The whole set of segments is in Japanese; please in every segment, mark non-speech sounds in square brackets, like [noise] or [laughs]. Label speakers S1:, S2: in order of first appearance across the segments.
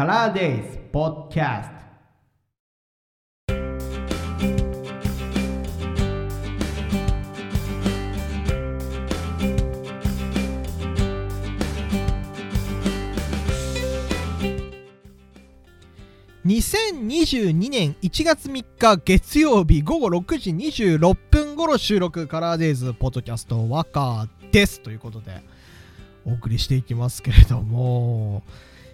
S1: カラーデイズポッキャスト。2022年1月3日月曜日午後6時26分頃収録カラーデイズポッドキャストワカです。ということでお送りしていきますけれども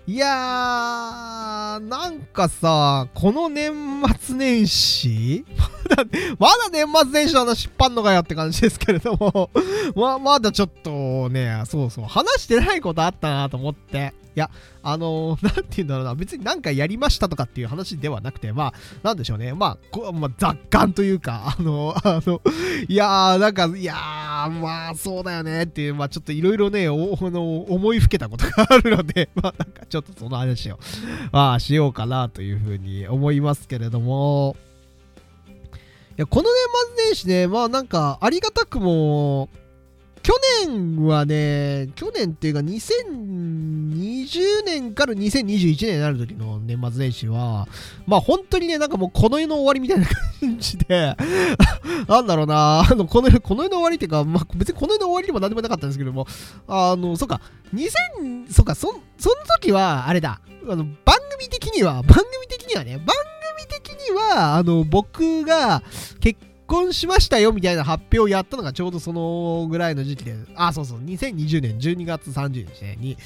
S1: いやーなんかさこの年末年始？[laughs] まだまだ年末年始の話引っ張んのかよって感じですけれども。[laughs] ままだちょっとねそうそう話してないことあったなと思って。いや、あのー、[laughs] なんて言うんだろうな、別になんかやりましたとかっていう話ではなくて、まあ、なんでしょうね、まあ、こまあ、雑感というか、あのー、あの、いやー、なんか、いやー、まあ、そうだよねっていう、まあ、ちょっといろいろね、おの思いふけたことがあるので、[laughs] まあ、なんかちょっとその話を、まあ、しようかなというふうに思いますけれども、いや、この年末年始ね、まあ、なんか、ありがたくも、去年はね、去年っていうか2020年から2021年になる時の年末年始は、まあ本当にね、なんかもうこの世の終わりみたいな感じで [laughs] なんだろうな、あの、この世、この世の終わりっていうか、まあ別にこの世の終わりでも何でもなかったんですけども、あの、そっか、2000、そっか、そ、その時は、あれだ、あの、番組的には、番組的にはね、番組的には、あの、僕が結婚しましたよみたいな発表をやったのがちょうどそのぐらいの時期で、あ、そうそう、2020年12月30日に、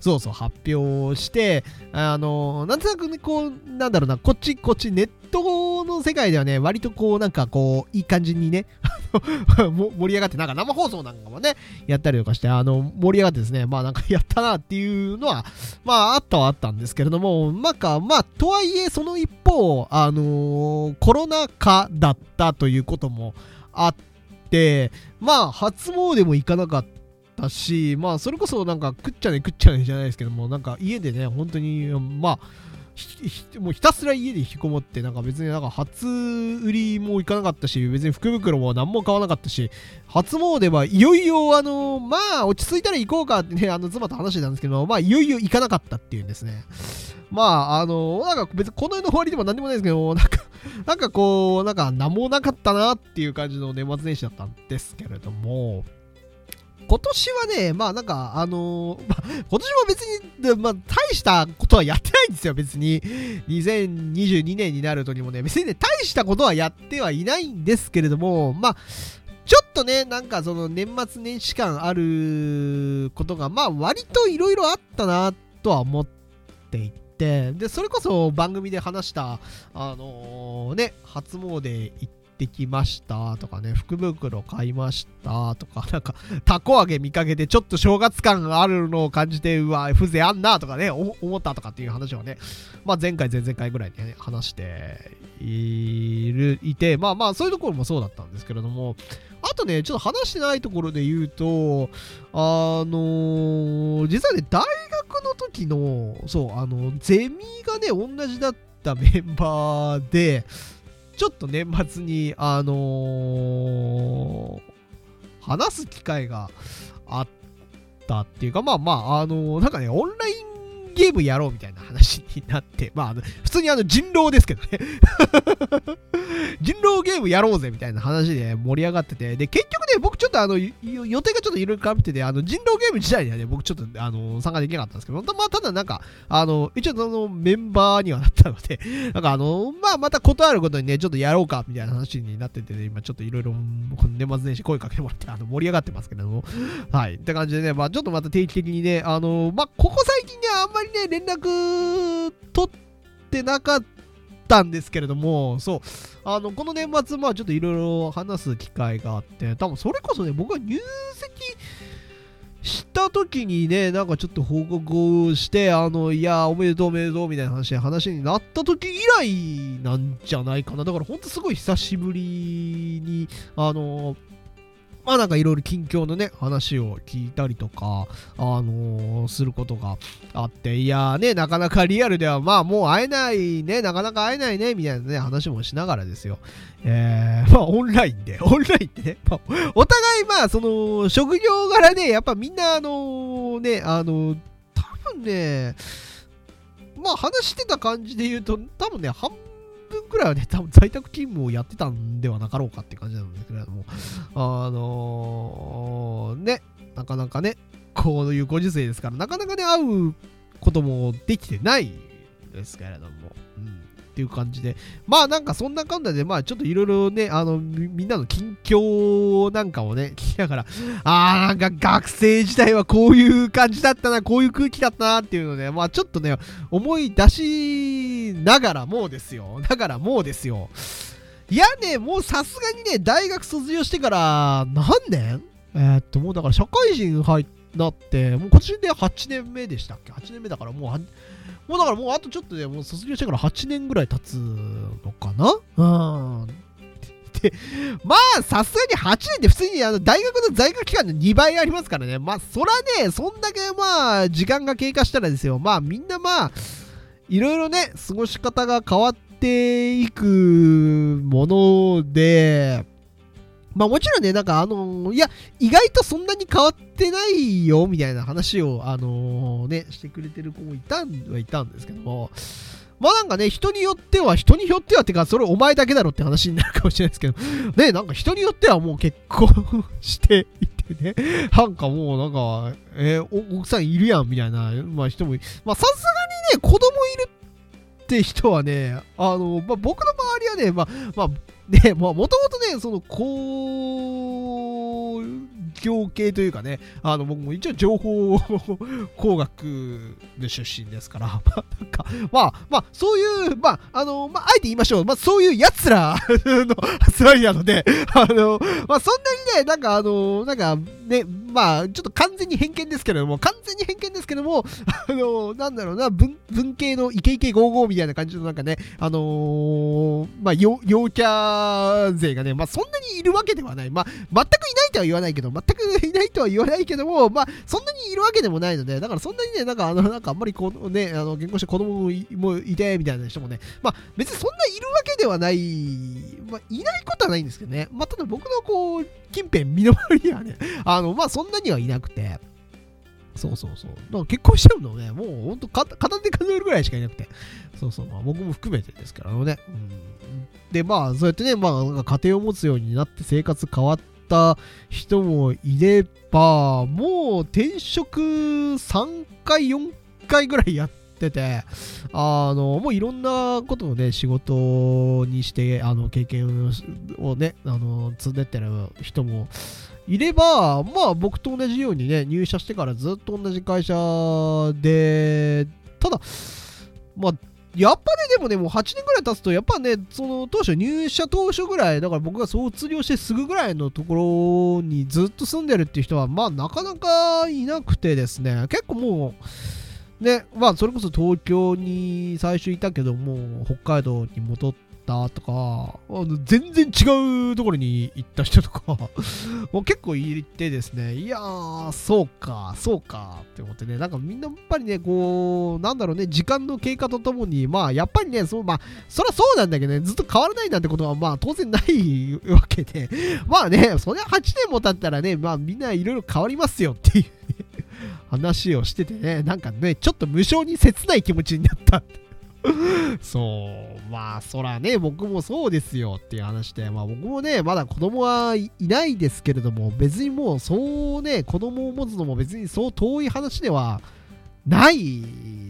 S1: そうそう、発表して、あの、なんとなくね、こう、なんだろうな、こっち、こっち、ネットの世界ではね、割とこう、なんかこう、いい感じにね、[laughs] 盛り上がって、なんか生放送なんかもね、やったりとかして、あの、盛り上がってですね、まあなんかやったなっていうのは、まああったはあったんですけれども、まあか、まあ、とはいえ、その一方、あのー、コロナ禍だったということもあって、まあ、初詣も行かなかったし、まあ、それこそなんか、食っちゃね食っちゃねじゃないですけども、なんか家でね、本当に、まあ、もうひたすら家で引きこもって、なんか別になんか初売りも行かなかったし、別に福袋も何も買わなかったし、初詣はいよいよ、あの、まあ、落ち着いたら行こうかってね、あの、妻と話してたんですけど、まあ、いよいよ行かなかったっていうんですね。まあ、あの、なんか別にこの世の終わりでも何でもないですけど、なんか、なんかこう、なんか何もなかったなっていう感じの年末年始だったんですけれども、今年はね、まあなんか、あのー、[laughs] まあ、今年も別に、まあ大したことはやってないんですよ、別に。2022年になるとにもね、別にね、大したことはやってはいないんですけれども、まあ、ちょっとね、なんかその年末年始感あることが、まあ割といろいろあったなとは思っていて、で、それこそ番組で話した、あのー、ね、初詣行ってきましたとかね、福袋買いましたとか、なんか、たこ揚げ見かけてちょっと正月感があるのを感じて、うわ、風情あんなとかね、思ったとかっていう話をね、まあ前回、前々回ぐらいにね、話している、いて、まあまあそういうところもそうだったんですけれども、あとね、ちょっと話してないところで言うと、あのー、実はね、大学の時の、そう、あの、ゼミがね、同じだったメンバーで、ちょっと年末に、あのー、話す機会があったっていうか、まあまあ、あのー、なんかね、オンラインゲームやろうみたいな話になって、まあ、普通にあの人狼ですけどね。[laughs] 人狼ゲームやろうぜみたいな話で盛り上がってて、で、結局ね、僕ちょっとあの、予定がちょっといろいろかぶってて、あの、人狼ゲーム自体にはね、僕ちょっとあの、参加できなかったんですけど、まあ、ただなんか、あの、一応そのメンバーにはなったので、[laughs] なんかあの、まあ、また断ることにね、ちょっとやろうかみたいな話になってて、ね、今ちょっといろいろ、年末年始声かけてもらって、あの、盛り上がってますけども、はい。って感じでね、まあ、ちょっとまた定期的にね、あの、まあ、ここ最近ね、んまりね、連絡取ってなかったんですけれども、そう、あの、この年末、まあちょっといろいろ話す機会があって、多分それこそね、僕が入籍した時にね、なんかちょっと報告をして、あの、いや、おめでとうおめでとうみたいな話で話になった時以来なんじゃないかな。だからほんとすごい久しぶりに、あの、まあなんかいろいろ近況のね、話を聞いたりとか、あのー、することがあって、いやーね、なかなかリアルでは、まあもう会えないね、なかなか会えないね、みたいなね、話もしながらですよ。えー、[laughs] まあオンラインで、[laughs] オンラインでね、まあ、お互いまあその、職業柄ね、やっぱみんなあの、ね、あの、多分ね、まあ話してた感じで言うと、多分ね、半分くらいはね、多分在宅勤務をやってたんではなかろうかって感じなんですけれども、あのー、ね、なかなかね、こういうご時世ですから、なかなかね、会うこともできてないですけれども、うん。っていう感じで、まあなんかそんなかんだで、まあちょっといろいろね、あのみ、んなの近況なんかをね、聞きながら、あーなんか学生時代はこういう感じだったな、こういう空気だったなっていうので、まあちょっとね、思い出しながらもうですよ。だからもうですよ。いやね、もうさすがにね、大学卒業してから何年えー、っと、もうだから社会人入なって、もう今年で8年目でしたっけ ?8 年目だからもうもうだからもうあとちょっとでもう卒業してから8年ぐらい経つのかな？うん。で、まあ、さすがに8年って普通にあの大学の在学期間の2倍ありますからね。まあ、そらね、そんだけまあ、時間が経過したらですよ。まあ、みんなまあ、いろいろね、過ごし方が変わっていくもので、まあもちろんね、なんかあのー、いや、意外とそんなに変わってないよ、みたいな話を、あのー、ね、してくれてる子もいたんはいたんですけども、まあなんかね、人によっては、人によってはってか、それお前だけだろって話になるかもしれないですけど、ね、なんか人によってはもう結婚していてね、なんかもうなんか、えー、奥さんいるやんみたいな、まあ人も、まあさすがね、子供いるって人はね、あの、まあ僕の周りはね、まあ、まあ、で、もともとね、その、こう業系というかね、あの、僕も一応情報 [laughs] 工学で出身ですから、まあ、なんか、まあ、まあ、そういう、まあ、あの、まあ、あえて言いましょう、まあ、そういう奴らの [laughs] 集まりなので、あの、まあ、そんなにね、なんか、あの、なんか、ね、まあ、ちょっと完全に偏見ですけれども、完全に偏見ですけども、あの、なんだろうな、文、文系のイケイケゴーゴーみたいな感じのなんかね、あのー、まあ、陽キャ勢がね、まあ、そんなにいるわけではない。まあ、全くいないとは言わないけど、全くいないとは言わないけども、まあ、そんなにいるわけでもないので、だからそんなにね、なんか、あの、なんかあんまりこう、ね、あの、言語して子供もいて、みたいな人もね、まあ、別にそんないるわけではない、まあ、いないことはないんですけどね、まあ、ただ僕のこう、近辺、身の回りにはね、[laughs] あの、まあ、そんなにはいなくて、そうそうそう。だから結婚しちゃうのね、もうほんと片手数えるぐらいしかいなくて。そうそう、まあ僕も含めてですからね。うん、で、まあそうやってね、まあ家庭を持つようになって生活変わってた人もいれば、もう転職3回、4回ぐらいやってて、あの、もういろんなことをね、仕事にして、あの、経験をね、あの、積んでってる人も、いれば、まあ僕と同じようにね、入社してからずっと同じ会社で、ただ、まあ、やっぱね、でもね、もう8年ぐらい経つと、やっぱね、その当初、入社当初ぐらい、だから僕が卒業してすぐぐらいのところにずっと住んでるっていう人は、まあなかなかいなくてですね、結構もう、ね、まあそれこそ東京に最初いたけども、北海道に戻って、ったとか、全然違うところに行った人とか [laughs] もう結構いてですね、いやー、そうか、そうかって思ってね、なんかみんなやっぱりね、こう、なんだろうね、時間の経過とともに、まあやっぱりね、そう、まあ、そりゃそうなんだけどね、ずっと変わらないなんてことは、まあ当然ないわけで、[laughs] まあね、そりゃ8年も経ったらね、まあみんないろいろ変わりますよっていう話をしててね、なんかね、ちょっと無性に切ない気持ちになった [laughs] そう、まあ、そらね、僕もそうですよっていう話で、まあ僕もね、まだ子供はいないですけれども、別にもうそうね、子供を持つのも別にそう遠い話ではない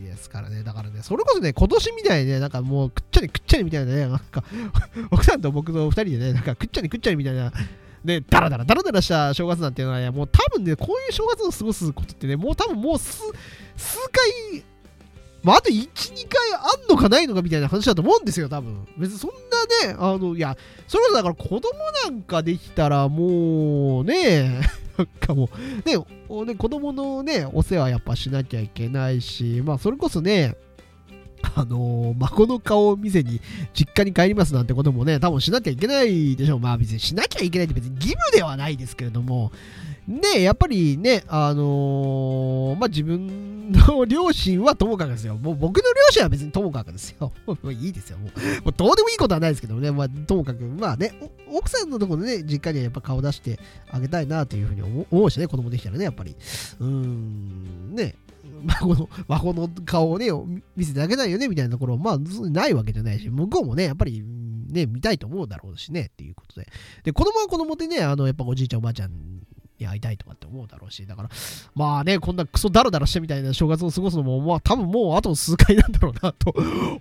S1: ですからね。だからね、それこそね、今年みたいにね、なんかもうくっちゃりくっちゃりみたいなね、なんか、奥さんと僕と二人でね、なんかくっちゃりくっちゃりみたいな、で、ダラダラダラダラした正月なんていうのはね、もう多分ね、こういう正月を過ごすことってね、もう多分もう数、数回まあ、あと1、2回あんのかないのかみたいな話だと思うんですよ、多分。別にそんなね、あの、いや、それこそだから子供なんかできたらもうね、[laughs] なんかもう、ね、ね子供のね、お世話やっぱしなきゃいけないし、まあ、それこそね、あのー、孫の顔を見せに実家に帰りますなんてこともね、多分しなきゃいけないでしょう。まあ別にしなきゃいけないって別に義務ではないですけれども、で、やっぱりね、あのー、まあ、自分の両親はともかくですよ。もう僕の両親は別にともかくですよ。[laughs] もういいですよ。もうもうどうでもいいことはないですけどね。まあ、ともかく、まあね、奥さんのところでね、実家にはやっぱ顔出してあげたいなというふうに思うしね、子供できたらね、やっぱり。うーん、ね。孫の、孫の顔をね、見せてあげないよね、みたいなところ、まあ、ないわけじゃないし、向こうもね、やっぱり、ね、見たいと思うだろうしね、っていうことで。で、子供は子供でね、あの、やっぱおじいちゃん、おばあちゃんに会いたいとかって思うだろうし、だから、まあね、こんなクソダラダラしてみたいな正月を過ごすのも、まあ多分もうあと数回なんだろうな、と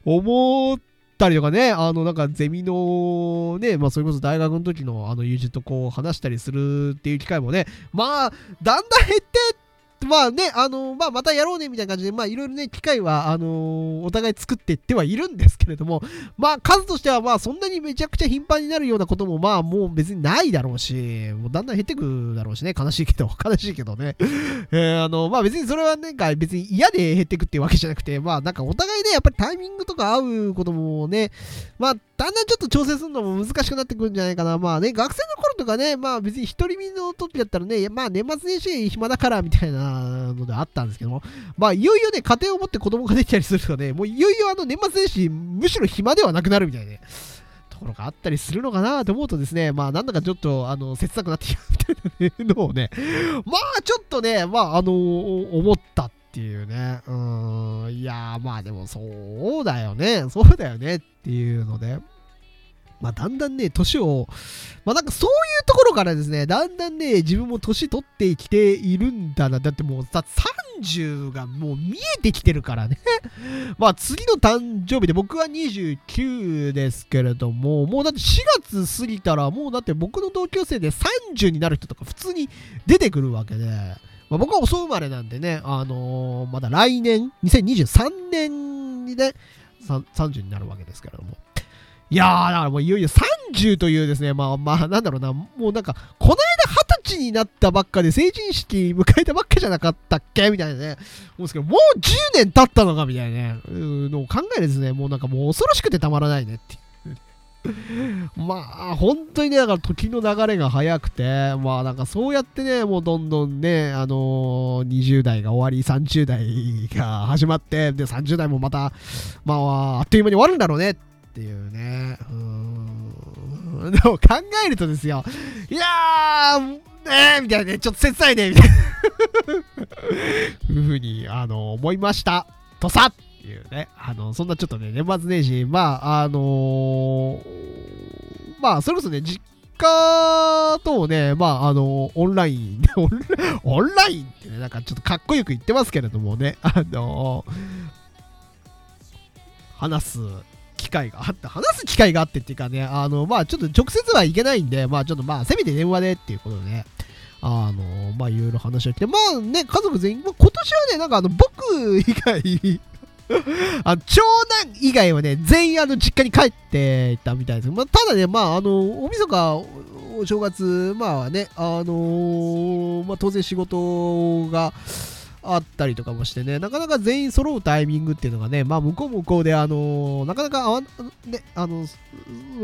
S1: 思ったりとかね、[laughs] あの、なんかゼミのね、まあそれこそ大学の時のあの友人とこう話したりするっていう機会もね、まあ、だんだん減ってまあね、あのー、まあ、またやろうねみたいな感じで、まあ、いろいろね、機会は、あのー、お互い作っていってはいるんですけれども、[laughs] まあ、数としては、まあ、そんなにめちゃくちゃ頻繁になるようなことも、まあ、もう別にないだろうし、もうだんだん減ってくだろうしね、悲しいけど、[laughs] 悲しいけどね。[laughs] えー、あの、まあ、別にそれはなんか、別に嫌で減ってくっていうわけじゃなくて、まあ、なんかお互いね、やっぱりタイミングとか合うこともね、まあ、だんだんちょっと調整するのも難しくなってくるんじゃないかな。まあね、学生の頃とかね、まあ別に一人身の時だったらね、まあ年末年始暇だからみたいなのであったんですけども、まあいよいよね、家庭を持って子供ができたりするとね、もういよいよあの年末年始、むしろ暇ではなくなるみたいな。ところがあったりするのかなと思うとですね、まあなんだかちょっとあの切なくなってきたみたいなのをね、まあちょっとね、まああの思ったっていうね、うん、いやまあでもそうだよね、そうだよねっていうので、まあ、だんだんね、年を、まあ、なんかそういうところからですね、だんだんね、自分も年取ってきているんだな。だってもうさ、30がもう見えてきてるからね。[laughs] まあ、次の誕生日で僕は29ですけれども、もうだって4月過ぎたら、もうだって僕の同級生で30になる人とか普通に出てくるわけで、まあ、僕は遅生まれなんでね、あのー、まだ来年、2023年にね、30になるわけですけれども。いやー、だからもういよいよ30というですね、まあまあ、なんだろうな、もうなんか、この間20歳になったばっかで成人式迎えたばっかじゃなかったっけ？みたいなね、思うんですけど、もう10年経ったのか？みたいなね、のを考えるですね、もうなんかもう恐ろしくてたまらないねっていう。[laughs] まあ、本当にね、だから時の流れが早くて、まあなんかそうやってね、もうどんどんね、あのー、20代が終わり、30代が始まって、で、30代もまた、まあ、あっという間に終わるんだろうねっていうね。うん。でも考えるとですよ。いやー、えー、みたいなね、ちょっと切ないね、みたいなふうに、あの、思いました。とさっていうね。あの、そんなちょっとね、年末年始、まあ、あのー、まあ、それこそね、実家とね、まあ、あの、オンライン、[laughs] オンラインってね、なんかちょっとかっこよく言ってますけれどもね、あの話す機会があって、話す機会があってっていうかね、あの、まあちょっと直接はいけないんで、まあちょっとまあせめて電話でっていうことでね、あの、まあいろいろ話をして、まあね、家族全員、まあ、今年はね、なんかあの、僕以外あ長男以外はね、全員あの実家に帰っていたみたいです。まあ、ただね、まあ、あの、おみそか、お正月、まあね、あのー、まあ当然仕事が、あったりとかもしてね、なかなか全員揃うタイミングっていうのがね、まあ向こう向こうで、あのー、なかなかあわ、ね、あの、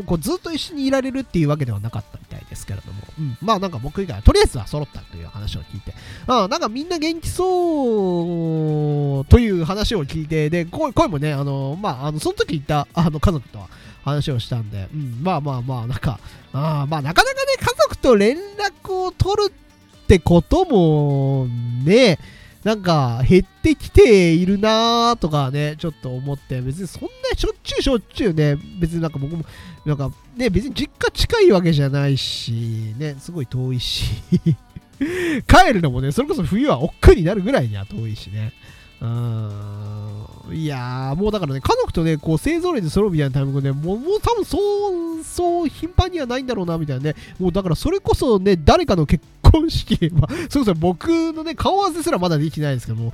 S1: こうずっと一緒にいられるっていうわけではなかったみたいですけれども、うん、まあなんか僕以外とりあえずは揃ったという話を聞いて、あなんかみんな元気そうという話を聞いて、で、声もね、あのー、まあ、あの、その時言ったあの家族とは、話をしたんで、うん、まあまあまあ、なんか、あまあなかなかね、家族と連絡を取るってこともね、なんか減ってきているなーとかね、ちょっと思って、別にそんなしょっちゅうしょっちゅうね、別になんか僕も、なんかね、別に実家近いわけじゃないし、ね、すごい遠いし [laughs] 帰るのもね、それこそ冬は億劫になるぐらいには遠いしね。うん。いやー、もうだからね、家族とね、こう、勢ぞろいで揃うみたいなタイミングで、もう、もう多分そう、そう頻繁にはないんだろうな、みたいなね。もうだからそれこそね、誰かの結婚式、[laughs] まあ、それこそ僕のね、顔合わせすらまだできてないですけども、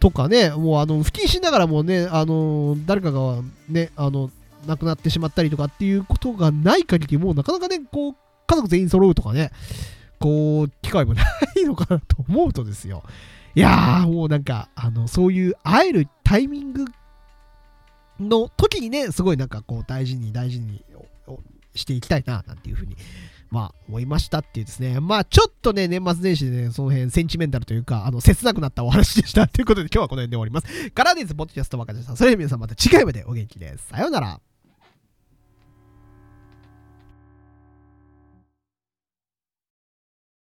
S1: とかね、もうあの、不謹慎ながらもね、あの、誰かがね、あの、亡くなってしまったりとかっていうことがない限り、もうなかなかね、こう、家族全員揃うとかね、こう、機会もないのかなと思うとですよ。いやー、もうなんか、あの、そういう会えるタイミングの時にね、すごいなんかこう、大事に大事にしていきたいな、なんていうふうにまあ、思いましたっていうですね。[laughs] まあ、ちょっとね、年末年始でね、その辺、センチメンタルというか、あの、切なくなったお話でした。ということで、今日はこの辺で終わります。カラーディーズポッドキャストバカでした。それでは皆さんまた次回までお元気です。さようなら。